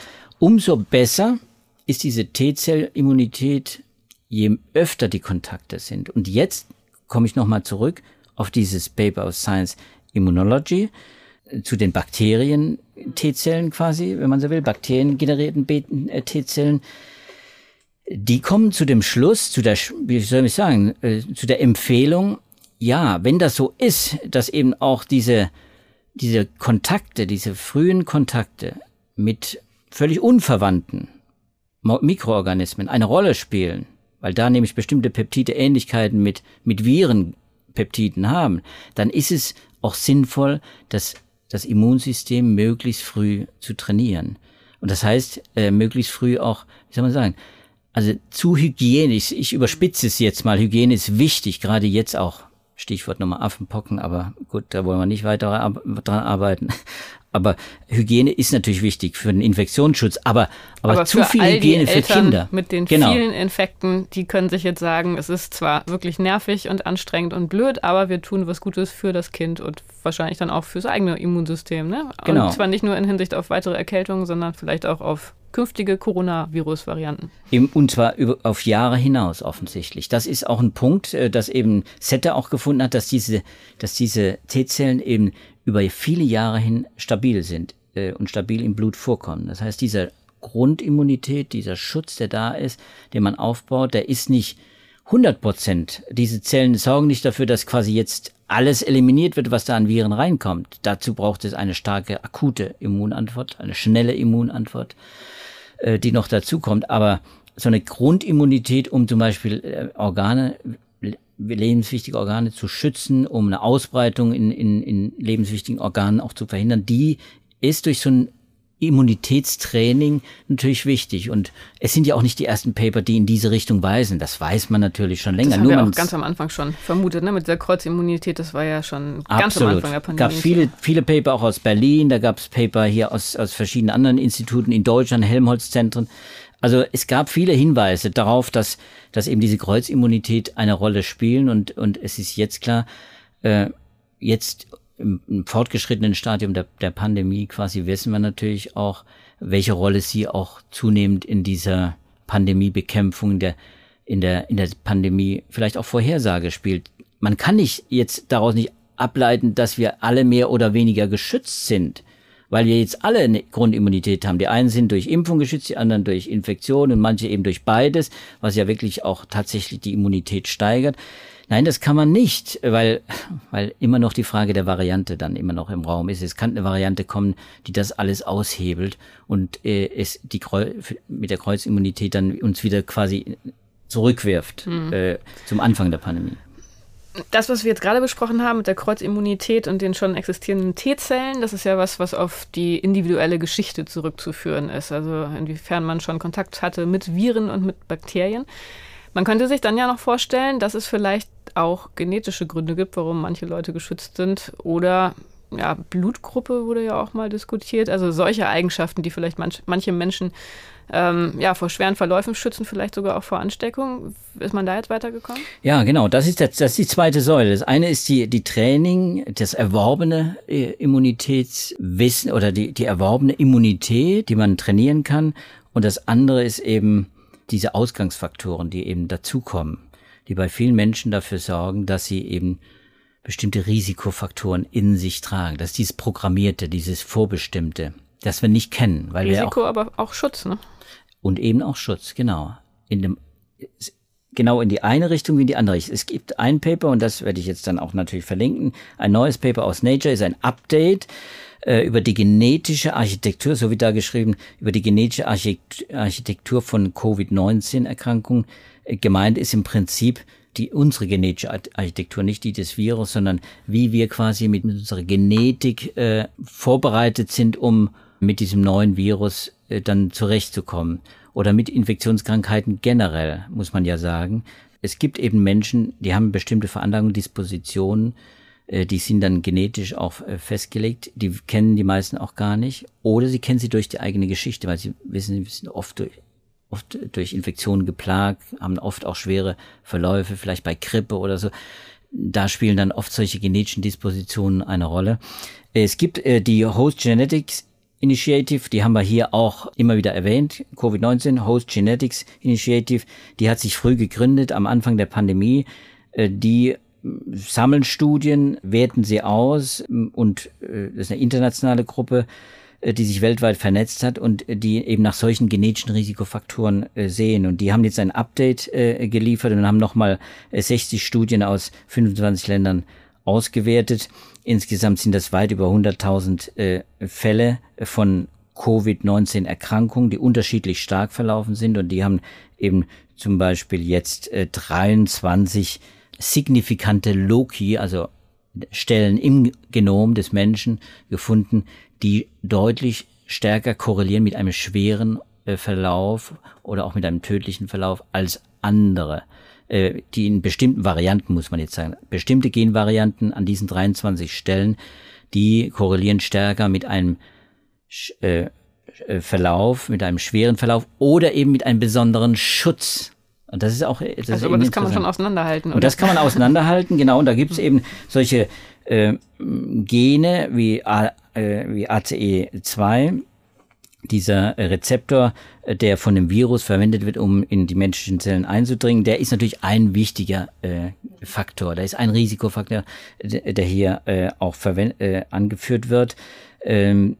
Umso besser ist diese T-Zell-Immunität, je öfter die Kontakte sind. Und jetzt komme ich nochmal zurück auf dieses Paper of Science Immunology zu den Bakterien T-Zellen quasi, wenn man so will, bakteriengenerierten äh, T-Zellen. Die kommen zu dem Schluss, zu der, wie soll ich sagen, äh, zu der Empfehlung, ja, wenn das so ist, dass eben auch diese, diese Kontakte, diese frühen Kontakte mit völlig unverwandten Mikroorganismen eine Rolle spielen, weil da nämlich bestimmte Peptide Ähnlichkeiten mit, mit Virenpeptiden haben, dann ist es auch sinnvoll, das, das Immunsystem möglichst früh zu trainieren. Und das heißt, äh, möglichst früh auch, wie soll man sagen, also zu hygienisch, ich überspitze es jetzt mal, Hygiene ist wichtig, gerade jetzt auch, Stichwort nochmal Affenpocken, aber gut, da wollen wir nicht weiter dran arbeiten. Aber Hygiene ist natürlich wichtig für den Infektionsschutz, aber, aber, aber zu viel Hygiene für Kinder. Mit den genau. vielen Infekten, die können sich jetzt sagen, es ist zwar wirklich nervig und anstrengend und blöd, aber wir tun was Gutes für das Kind und wahrscheinlich dann auch fürs eigene Immunsystem. Ne? Genau. Und zwar nicht nur in Hinsicht auf weitere Erkältungen, sondern vielleicht auch auf künftige Coronavirus-Varianten. Und zwar über, auf Jahre hinaus offensichtlich. Das ist auch ein Punkt, äh, dass eben Sette auch gefunden hat, dass diese, dass diese T-Zellen eben über viele Jahre hin stabil sind äh, und stabil im Blut vorkommen. Das heißt, dieser Grundimmunität, dieser Schutz, der da ist, den man aufbaut, der ist nicht 100 Prozent. Diese Zellen sorgen nicht dafür, dass quasi jetzt alles eliminiert wird, was da an Viren reinkommt. Dazu braucht es eine starke akute Immunantwort, eine schnelle Immunantwort, äh, die noch dazu kommt. Aber so eine Grundimmunität, um zum Beispiel äh, Organe lebenswichtige Organe zu schützen, um eine Ausbreitung in, in, in lebenswichtigen Organen auch zu verhindern, die ist durch so ein Immunitätstraining natürlich wichtig. Und es sind ja auch nicht die ersten Paper, die in diese Richtung weisen. Das weiß man natürlich schon länger. Das haben Nur wir auch ganz am Anfang schon vermutet, ne? mit der Kreuzimmunität. Das war ja schon ganz am Anfang der Pandemie. Es gab viele, viele Paper auch aus Berlin. Da gab es Paper hier aus, aus verschiedenen anderen Instituten in Deutschland, Helmholtz-Zentren. Also es gab viele Hinweise darauf, dass, dass eben diese Kreuzimmunität eine Rolle spielen und, und es ist jetzt klar, äh, jetzt im, im fortgeschrittenen Stadium der, der Pandemie quasi wissen wir natürlich auch, welche Rolle sie auch zunehmend in dieser Pandemiebekämpfung, der, in der, in der Pandemie vielleicht auch Vorhersage spielt. Man kann nicht jetzt daraus nicht ableiten, dass wir alle mehr oder weniger geschützt sind, weil wir jetzt alle eine Grundimmunität haben. Die einen sind durch Impfung geschützt, die anderen durch Infektion und manche eben durch beides, was ja wirklich auch tatsächlich die Immunität steigert. Nein, das kann man nicht, weil, weil immer noch die Frage der Variante dann immer noch im Raum ist. Es kann eine Variante kommen, die das alles aushebelt und äh, es die Kreu mit der Kreuzimmunität dann uns wieder quasi zurückwirft mhm. äh, zum Anfang der Pandemie. Das, was wir jetzt gerade besprochen haben mit der Kreuzimmunität und den schon existierenden T-Zellen, das ist ja was, was auf die individuelle Geschichte zurückzuführen ist. Also inwiefern man schon Kontakt hatte mit Viren und mit Bakterien. Man könnte sich dann ja noch vorstellen, dass es vielleicht auch genetische Gründe gibt, warum manche Leute geschützt sind oder ja, Blutgruppe wurde ja auch mal diskutiert. Also solche Eigenschaften, die vielleicht manch, manche Menschen ähm, ja, vor schweren Verläufen schützen, vielleicht sogar auch vor Ansteckung. Ist man da jetzt weitergekommen? Ja, genau. Das ist, das, das ist die zweite Säule. Das eine ist die, die Training, das erworbene äh, Immunitätswissen oder die, die erworbene Immunität, die man trainieren kann. Und das andere ist eben diese Ausgangsfaktoren, die eben dazukommen, die bei vielen Menschen dafür sorgen, dass sie eben bestimmte Risikofaktoren in sich tragen. Das ist dieses Programmierte, dieses Vorbestimmte, das wir nicht kennen. Weil Risiko, wir auch, aber auch Schutz, ne? Und eben auch Schutz, genau. In dem, genau in die eine Richtung wie in die andere. Es gibt ein Paper, und das werde ich jetzt dann auch natürlich verlinken, ein neues Paper aus Nature, ist ein Update äh, über die genetische Architektur, so wie da geschrieben, über die genetische Architektur von Covid-19-Erkrankungen. Äh, gemeint ist im Prinzip die unsere genetische Architektur, nicht die des Virus, sondern wie wir quasi mit unserer Genetik äh, vorbereitet sind, um mit diesem neuen Virus äh, dann zurechtzukommen. Oder mit Infektionskrankheiten generell, muss man ja sagen. Es gibt eben Menschen, die haben bestimmte Veranlagungen, Dispositionen, äh, die sind dann genetisch auch äh, festgelegt. Die kennen die meisten auch gar nicht. Oder sie kennen sie durch die eigene Geschichte, weil sie wissen, sie sind oft durch, oft durch Infektionen geplagt, haben oft auch schwere Verläufe, vielleicht bei Grippe oder so. Da spielen dann oft solche genetischen Dispositionen eine Rolle. Es gibt äh, die Host Genetics Initiative, die haben wir hier auch immer wieder erwähnt. Covid-19 Host Genetics Initiative, die hat sich früh gegründet am Anfang der Pandemie. Äh, die sammeln Studien, werten sie aus und äh, das ist eine internationale Gruppe, äh, die sich weltweit vernetzt hat und die eben nach solchen genetischen Risikofaktoren äh, sehen. Und die haben jetzt ein Update geliefert und haben nochmal 60 Studien aus 25 Ländern ausgewertet. Insgesamt sind das weit über 100.000 Fälle von Covid-19 Erkrankungen, die unterschiedlich stark verlaufen sind. Und die haben eben zum Beispiel jetzt 23 signifikante Loki, also Stellen im Genom des Menschen gefunden, die deutlich stärker korrelieren mit einem schweren äh, Verlauf oder auch mit einem tödlichen Verlauf als andere, äh, die in bestimmten Varianten, muss man jetzt sagen, bestimmte Genvarianten an diesen 23 Stellen, die korrelieren stärker mit einem äh, äh, Verlauf, mit einem schweren Verlauf oder eben mit einem besonderen Schutz und das ist auch. Das also, aber das kann man schon auseinanderhalten. Oder? Und das kann man auseinanderhalten, genau. Und da gibt es hm. eben solche äh, Gene wie, A, äh, wie ACE2, dieser Rezeptor, äh, der von dem Virus verwendet wird, um in die menschlichen Zellen einzudringen, der ist natürlich ein wichtiger äh, Faktor. Da ist ein Risikofaktor, der hier äh, auch äh, angeführt wird ähm,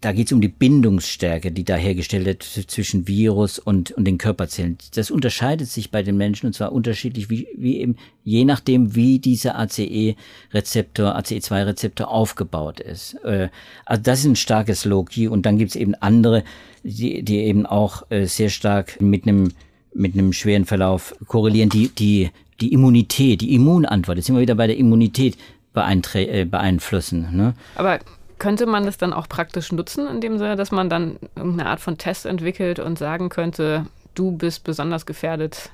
da geht es um die Bindungsstärke, die da hergestellt wird zwischen Virus und, und den Körperzellen. Das unterscheidet sich bei den Menschen und zwar unterschiedlich, wie, wie eben, je nachdem, wie dieser ACE-Rezeptor, ACE2-Rezeptor aufgebaut ist. Äh, also das ist ein starkes Loki und dann gibt es eben andere, die, die eben auch äh, sehr stark mit einem mit einem schweren Verlauf korrelieren, die, die, die Immunität, die Immunantwort, jetzt sind wir wieder bei der Immunität äh, beeinflussen. Ne? Aber könnte man das dann auch praktisch nutzen, in dem Sinne, dass man dann irgendeine Art von Test entwickelt und sagen könnte, du bist besonders gefährdet,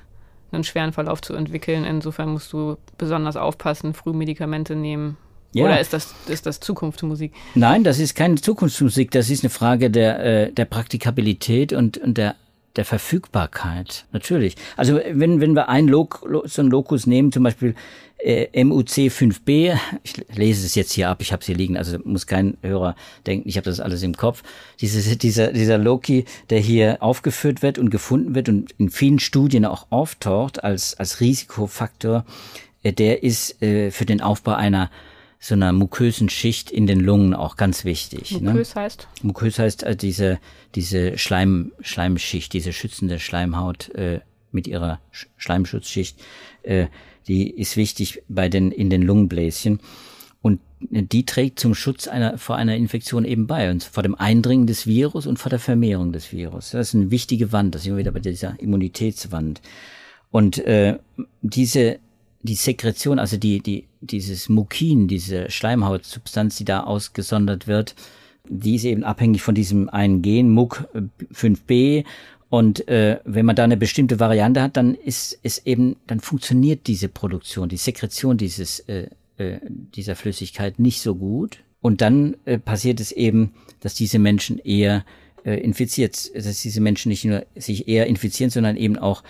einen schweren Verlauf zu entwickeln. Insofern musst du besonders aufpassen, früh Medikamente nehmen. Ja. Oder ist das, ist das Zukunftsmusik? Nein, das ist keine Zukunftsmusik. Das ist eine Frage der, äh, der Praktikabilität und, und der der Verfügbarkeit. Natürlich. Also wenn, wenn wir ein Lok, so ein Lokus nehmen, zum Beispiel äh, MUC5b, ich lese es jetzt hier ab, ich habe es hier liegen, also muss kein Hörer denken, ich habe das alles im Kopf. Diese, dieser, dieser Loki, der hier aufgeführt wird und gefunden wird und in vielen Studien auch auftaucht als, als Risikofaktor, äh, der ist äh, für den Aufbau einer so einer mukösen Schicht in den Lungen auch ganz wichtig. Ne? Mukös ne? heißt? Mukös heißt äh, diese, diese Schleim, Schleimschicht, diese schützende Schleimhaut äh, mit ihrer Schleimschutzschicht, äh, die ist wichtig bei den, in den Lungenbläschen. Und die trägt zum Schutz einer, vor einer Infektion eben bei, und vor dem Eindringen des Virus und vor der Vermehrung des Virus. Das ist eine wichtige Wand, das sind wir wieder bei dieser Immunitätswand. Und äh, diese die Sekretion, also die, die, dieses Mukin, diese Schleimhautsubstanz, die da ausgesondert wird, die ist eben abhängig von diesem einen Gen, MUC5B. Und äh, wenn man da eine bestimmte Variante hat, dann ist es eben, dann funktioniert diese Produktion, die Sekretion dieses, äh, äh, dieser Flüssigkeit nicht so gut. Und dann äh, passiert es eben, dass diese Menschen eher äh, infiziert, dass diese Menschen nicht nur sich eher infizieren, sondern eben auch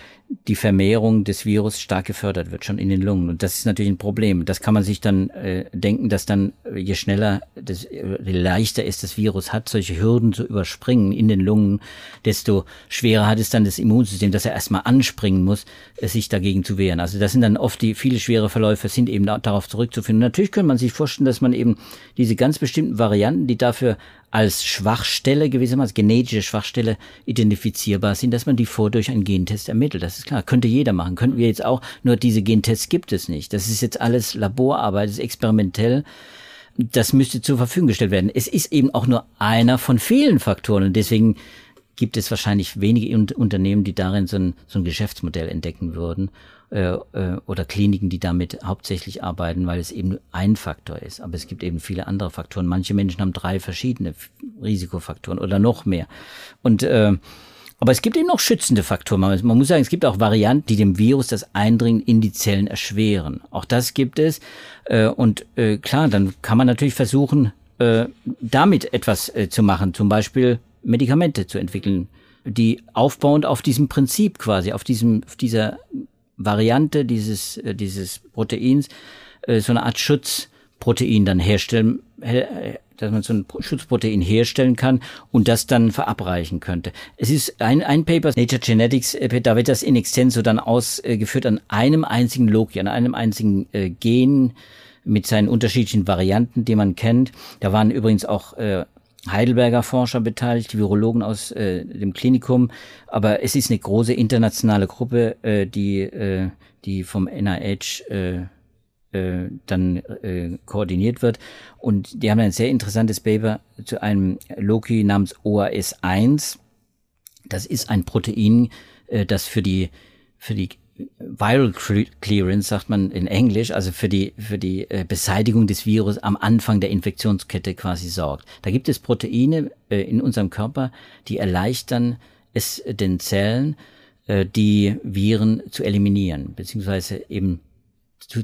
die Vermehrung des Virus stark gefördert wird, schon in den Lungen. Und das ist natürlich ein Problem. Das kann man sich dann äh, denken, dass dann äh, je schneller, das, äh, je leichter es das Virus hat, solche Hürden zu überspringen in den Lungen, desto schwerer hat es dann das Immunsystem, dass er erstmal anspringen muss, sich dagegen zu wehren. Also das sind dann oft die viele schwere Verläufe, sind eben darauf zurückzufinden. Natürlich könnte man sich vorstellen, dass man eben diese ganz bestimmten Varianten, die dafür als Schwachstelle gewissermaßen, genetische Schwachstelle identifizierbar sind, dass man die vor durch einen Gentest ermittelt. Das ist klar, könnte jeder machen, könnten wir jetzt auch, nur diese Gentests gibt es nicht. Das ist jetzt alles Laborarbeit, das ist experimentell. Das müsste zur Verfügung gestellt werden. Es ist eben auch nur einer von vielen Faktoren und deswegen gibt es wahrscheinlich wenige Unternehmen, die darin so ein, so ein Geschäftsmodell entdecken würden äh, äh, oder Kliniken, die damit hauptsächlich arbeiten, weil es eben ein Faktor ist. Aber es gibt eben viele andere Faktoren. Manche Menschen haben drei verschiedene Risikofaktoren oder noch mehr. Und äh, aber es gibt eben noch schützende Faktoren. Man, muss sagen, es gibt auch Varianten, die dem Virus das Eindringen in die Zellen erschweren. Auch das gibt es. Äh, und äh, klar, dann kann man natürlich versuchen, damit etwas zu machen. Zum Beispiel Medikamente zu entwickeln, die aufbauend auf diesem Prinzip quasi, auf diesem, auf dieser Variante dieses, äh, dieses Proteins äh, so eine Art Schutzprotein dann herstellen, dass man so ein Schutzprotein herstellen kann und das dann verabreichen könnte. Es ist ein, ein Paper, Nature Genetics, äh, da wird das in extenso dann ausgeführt an einem einzigen Loki, an einem einzigen äh, Gen mit seinen unterschiedlichen Varianten, die man kennt. Da waren übrigens auch äh, Heidelberger Forscher beteiligt, Virologen aus äh, dem Klinikum. Aber es ist eine große internationale Gruppe, äh, die, äh, die vom NIH äh, äh, dann äh, koordiniert wird. Und die haben ein sehr interessantes Paper zu einem Loki namens OAS1. Das ist ein Protein, äh, das für die, für die Viral Clearance, sagt man in Englisch, also für die, für die äh, Beseitigung des Virus am Anfang der Infektionskette quasi sorgt. Da gibt es Proteine äh, in unserem Körper, die erleichtern es den Zellen, äh, die Viren zu eliminieren, beziehungsweise eben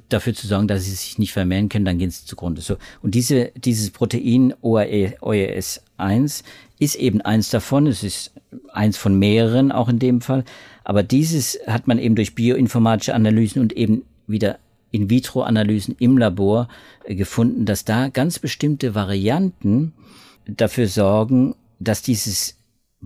dafür zu sorgen, dass sie sich nicht vermehren können, dann gehen sie zugrunde. So. Und diese, dieses Protein OAS1 ist eben eins davon. Es ist eins von mehreren auch in dem Fall. Aber dieses hat man eben durch bioinformatische Analysen und eben wieder In-vitro-Analysen im Labor äh, gefunden, dass da ganz bestimmte Varianten dafür sorgen, dass dieses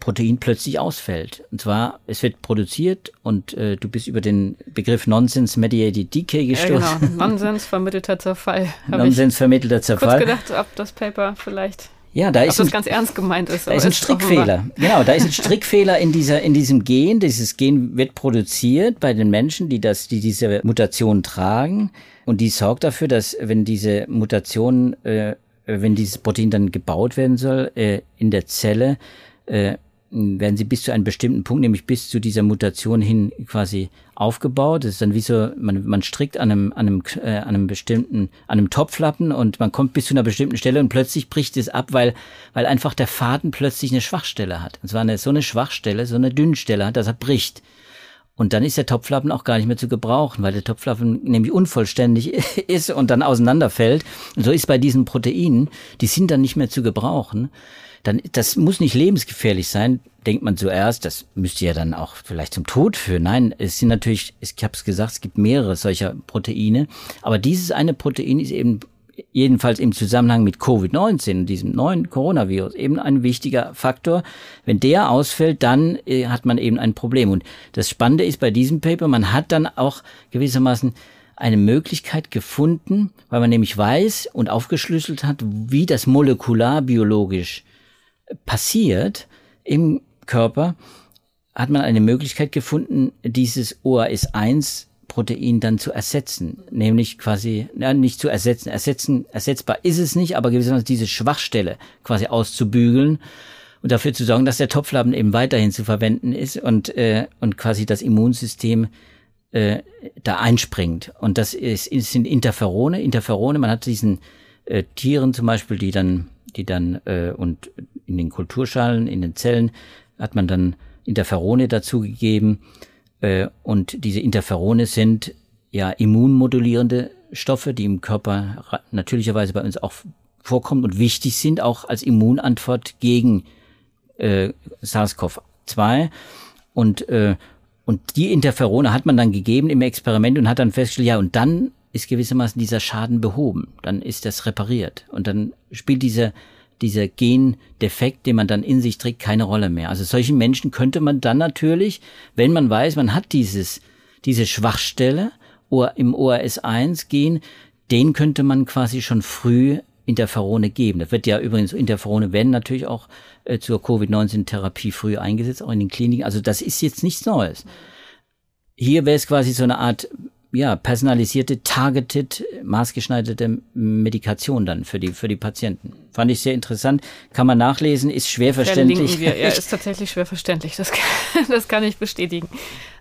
Protein plötzlich ausfällt. Und zwar, es wird produziert und äh, du bist über den Begriff Nonsense Mediated Decay gestoßen. Ja, genau. Nonsens vermittelter Zerfall. Nonsens vermittelter Zerfall. Kurz gedacht, ob das Paper vielleicht ja, da ist das ein, ganz ernst gemeint ist. Da ist ein Strickfehler. Genau, da ist ein Strickfehler in dieser, in diesem Gen. Dieses Gen wird produziert bei den Menschen, die das, die diese Mutation tragen. Und die sorgt dafür, dass wenn diese Mutation, äh, wenn dieses Protein dann gebaut werden soll, äh, in der Zelle, äh, werden sie bis zu einem bestimmten Punkt, nämlich bis zu dieser Mutation hin quasi aufgebaut. Das ist dann wie so, man, man strickt an einem, an einem, äh, an einem bestimmten, an einem Topflappen und man kommt bis zu einer bestimmten Stelle und plötzlich bricht es ab, weil, weil einfach der Faden plötzlich eine Schwachstelle hat. Und zwar eine, so eine Schwachstelle, so eine Dünnstelle hat, dass er bricht. Und dann ist der Topflappen auch gar nicht mehr zu gebrauchen, weil der Topflappen nämlich unvollständig ist und dann auseinanderfällt. Und so ist bei diesen Proteinen, die sind dann nicht mehr zu gebrauchen. Dann, das muss nicht lebensgefährlich sein, denkt man zuerst. Das müsste ja dann auch vielleicht zum Tod führen. Nein, es sind natürlich, ich habe es gesagt, es gibt mehrere solcher Proteine. Aber dieses eine Protein ist eben jedenfalls im Zusammenhang mit Covid-19, diesem neuen Coronavirus, eben ein wichtiger Faktor. Wenn der ausfällt, dann äh, hat man eben ein Problem. Und das Spannende ist bei diesem Paper, man hat dann auch gewissermaßen eine Möglichkeit gefunden, weil man nämlich weiß und aufgeschlüsselt hat, wie das molekularbiologisch passiert im Körper, hat man eine Möglichkeit gefunden, dieses OAS1 Protein dann zu ersetzen, nämlich quasi, ja, nicht zu ersetzen, ersetzen, ersetzbar ist es nicht, aber gewissermaßen diese Schwachstelle quasi auszubügeln und dafür zu sorgen, dass der Topflappen eben weiterhin zu verwenden ist und, äh, und quasi das Immunsystem äh, da einspringt. Und das ist, sind Interferone. Interferone, man hat diesen äh, Tieren zum Beispiel, die dann, die dann äh, und in den Kulturschalen, in den Zellen hat man dann Interferone dazugegeben. Äh, und diese Interferone sind ja immunmodulierende Stoffe, die im Körper natürlicherweise bei uns auch vorkommen und wichtig sind, auch als Immunantwort gegen äh, SARS-CoV-2. Und, äh, und die Interferone hat man dann gegeben im Experiment und hat dann festgestellt, ja, und dann ist gewissermaßen dieser Schaden behoben. Dann ist das repariert. Und dann spielt diese dieser Gendefekt, den man dann in sich trägt, keine Rolle mehr. Also solchen Menschen könnte man dann natürlich, wenn man weiß, man hat dieses, diese Schwachstelle im ORS1-Gen, den könnte man quasi schon früh Interferone geben. Das wird ja übrigens, Interferone werden natürlich auch äh, zur Covid-19-Therapie früh eingesetzt, auch in den Kliniken. Also das ist jetzt nichts Neues. Hier wäre es quasi so eine Art ja, personalisierte, targeted, maßgeschneiderte Medikation dann für die, für die Patienten. Fand ich sehr interessant. Kann man nachlesen, ist schwer verständlich. Wir. Ja, ist tatsächlich schwer verständlich. Das kann, das kann ich bestätigen.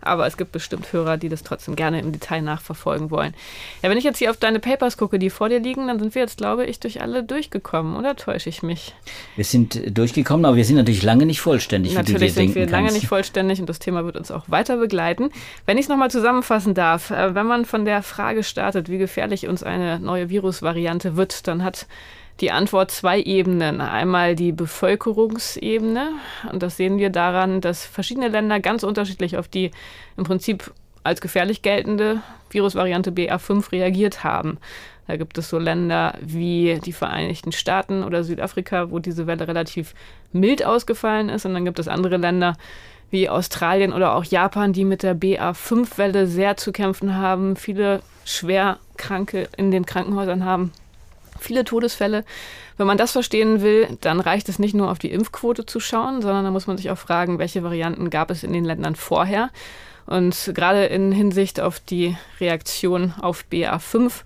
Aber es gibt bestimmt Hörer, die das trotzdem gerne im Detail nachverfolgen wollen. Ja, wenn ich jetzt hier auf deine Papers gucke, die vor dir liegen, dann sind wir jetzt, glaube ich, durch alle durchgekommen, oder täusche ich mich? Wir sind durchgekommen, aber wir sind natürlich lange nicht vollständig, natürlich sind wir lange nicht vollständig und das Thema wird uns auch weiter begleiten. Wenn ich es nochmal zusammenfassen darf, äh, wenn man von der Frage startet, wie gefährlich uns eine neue Virusvariante wird, dann hat die Antwort zwei Ebenen. Einmal die Bevölkerungsebene. Und das sehen wir daran, dass verschiedene Länder ganz unterschiedlich auf die im Prinzip als gefährlich geltende Virusvariante BA5 reagiert haben. Da gibt es so Länder wie die Vereinigten Staaten oder Südafrika, wo diese Welle relativ mild ausgefallen ist. Und dann gibt es andere Länder wie Australien oder auch Japan, die mit der BA5-Welle sehr zu kämpfen haben, viele Schwerkranke in den Krankenhäusern haben viele Todesfälle. Wenn man das verstehen will, dann reicht es nicht nur auf die Impfquote zu schauen, sondern da muss man sich auch fragen, welche Varianten gab es in den Ländern vorher. Und gerade in Hinsicht auf die Reaktion auf BA5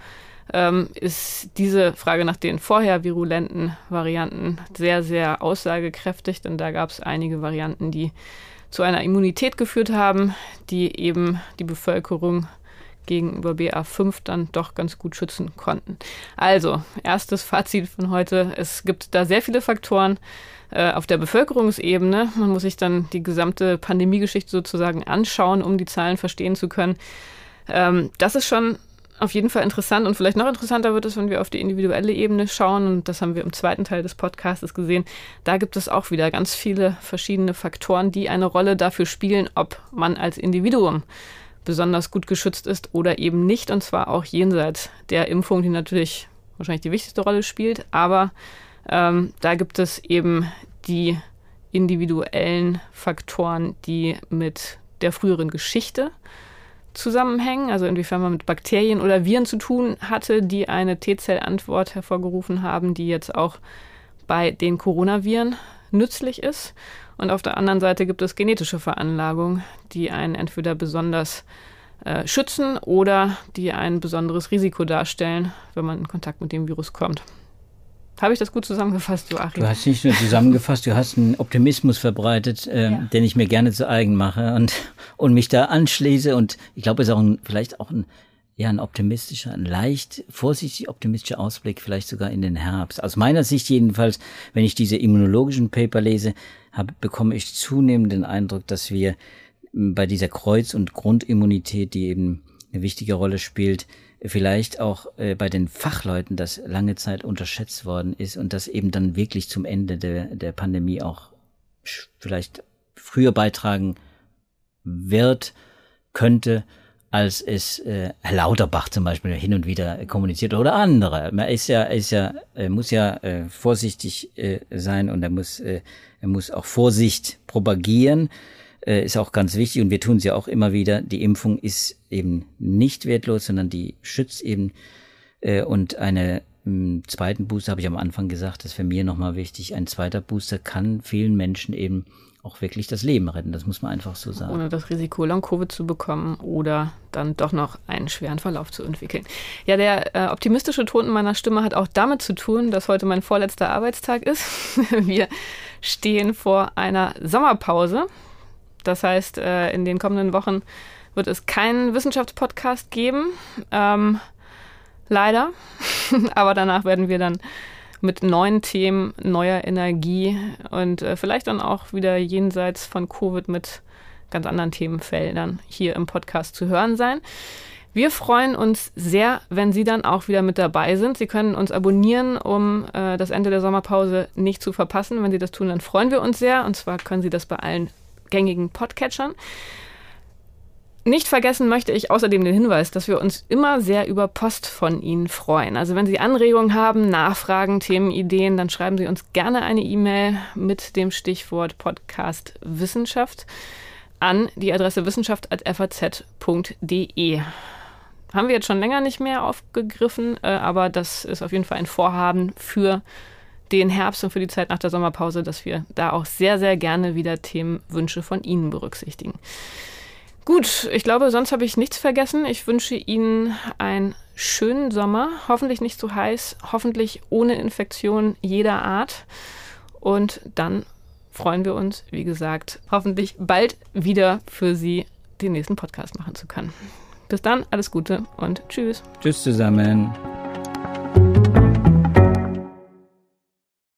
ähm, ist diese Frage nach den vorher virulenten Varianten sehr, sehr aussagekräftig, denn da gab es einige Varianten, die zu einer Immunität geführt haben, die eben die Bevölkerung gegenüber BA5 dann doch ganz gut schützen konnten. Also, erstes Fazit von heute. Es gibt da sehr viele Faktoren äh, auf der Bevölkerungsebene. Man muss sich dann die gesamte Pandemiegeschichte sozusagen anschauen, um die Zahlen verstehen zu können. Ähm, das ist schon auf jeden Fall interessant und vielleicht noch interessanter wird es, wenn wir auf die individuelle Ebene schauen. Und das haben wir im zweiten Teil des Podcasts gesehen. Da gibt es auch wieder ganz viele verschiedene Faktoren, die eine Rolle dafür spielen, ob man als Individuum besonders gut geschützt ist oder eben nicht. Und zwar auch jenseits der Impfung, die natürlich wahrscheinlich die wichtigste Rolle spielt. Aber ähm, da gibt es eben die individuellen Faktoren, die mit der früheren Geschichte zusammenhängen, also inwiefern man mit Bakterien oder Viren zu tun hatte, die eine T-Zell-Antwort hervorgerufen haben, die jetzt auch bei den Coronaviren nützlich ist. Und auf der anderen Seite gibt es genetische Veranlagungen, die einen entweder besonders äh, schützen oder die ein besonderes Risiko darstellen, wenn man in Kontakt mit dem Virus kommt. Habe ich das gut zusammengefasst, Joachim? Du hast nicht nur zusammengefasst, du hast einen Optimismus verbreitet, äh, ja. den ich mir gerne zu eigen mache und, und mich da anschließe. Und ich glaube, es ist auch ein, vielleicht auch ein ja, ein optimistischer, ein leicht vorsichtig optimistischer Ausblick, vielleicht sogar in den Herbst. Aus meiner Sicht jedenfalls, wenn ich diese immunologischen Paper lese, hab, bekomme ich zunehmend den Eindruck, dass wir bei dieser Kreuz- und Grundimmunität, die eben eine wichtige Rolle spielt, vielleicht auch äh, bei den Fachleuten, das lange Zeit unterschätzt worden ist und das eben dann wirklich zum Ende der, der Pandemie auch vielleicht früher beitragen wird, könnte, als es äh, Herr Lauterbach zum Beispiel hin und wieder kommuniziert oder andere. Man ist ja, ist ja, äh, muss ja äh, vorsichtig äh, sein und er muss, äh, er muss auch Vorsicht propagieren äh, ist auch ganz wichtig und wir tun es ja auch immer wieder. Die Impfung ist eben nicht wertlos, sondern die schützt eben äh, und eine im zweiten Booster habe ich am Anfang gesagt, das ist für mir nochmal wichtig. Ein zweiter Booster kann vielen Menschen eben auch wirklich das Leben retten. Das muss man einfach so sagen. Ohne das Risiko, Long-Covid zu bekommen oder dann doch noch einen schweren Verlauf zu entwickeln. Ja, der äh, optimistische Ton in meiner Stimme hat auch damit zu tun, dass heute mein vorletzter Arbeitstag ist. Wir stehen vor einer Sommerpause. Das heißt, äh, in den kommenden Wochen wird es keinen Wissenschaftspodcast geben. Ähm, leider. Aber danach werden wir dann mit neuen Themen, neuer Energie und äh, vielleicht dann auch wieder jenseits von Covid mit ganz anderen Themenfeldern hier im Podcast zu hören sein. Wir freuen uns sehr, wenn Sie dann auch wieder mit dabei sind. Sie können uns abonnieren, um äh, das Ende der Sommerpause nicht zu verpassen. Wenn Sie das tun, dann freuen wir uns sehr. Und zwar können Sie das bei allen gängigen Podcatchern. Nicht vergessen möchte ich außerdem den Hinweis, dass wir uns immer sehr über Post von Ihnen freuen. Also wenn Sie Anregungen haben, Nachfragen, Themenideen, dann schreiben Sie uns gerne eine E-Mail mit dem Stichwort Podcast Wissenschaft an die Adresse wissenschaft.faz.de. Haben wir jetzt schon länger nicht mehr aufgegriffen, äh, aber das ist auf jeden Fall ein Vorhaben für den Herbst und für die Zeit nach der Sommerpause, dass wir da auch sehr, sehr gerne wieder Themenwünsche von Ihnen berücksichtigen. Gut, ich glaube, sonst habe ich nichts vergessen. Ich wünsche Ihnen einen schönen Sommer, hoffentlich nicht zu heiß, hoffentlich ohne Infektion jeder Art. Und dann freuen wir uns, wie gesagt, hoffentlich bald wieder für Sie den nächsten Podcast machen zu können. Bis dann, alles Gute und tschüss. Tschüss zusammen.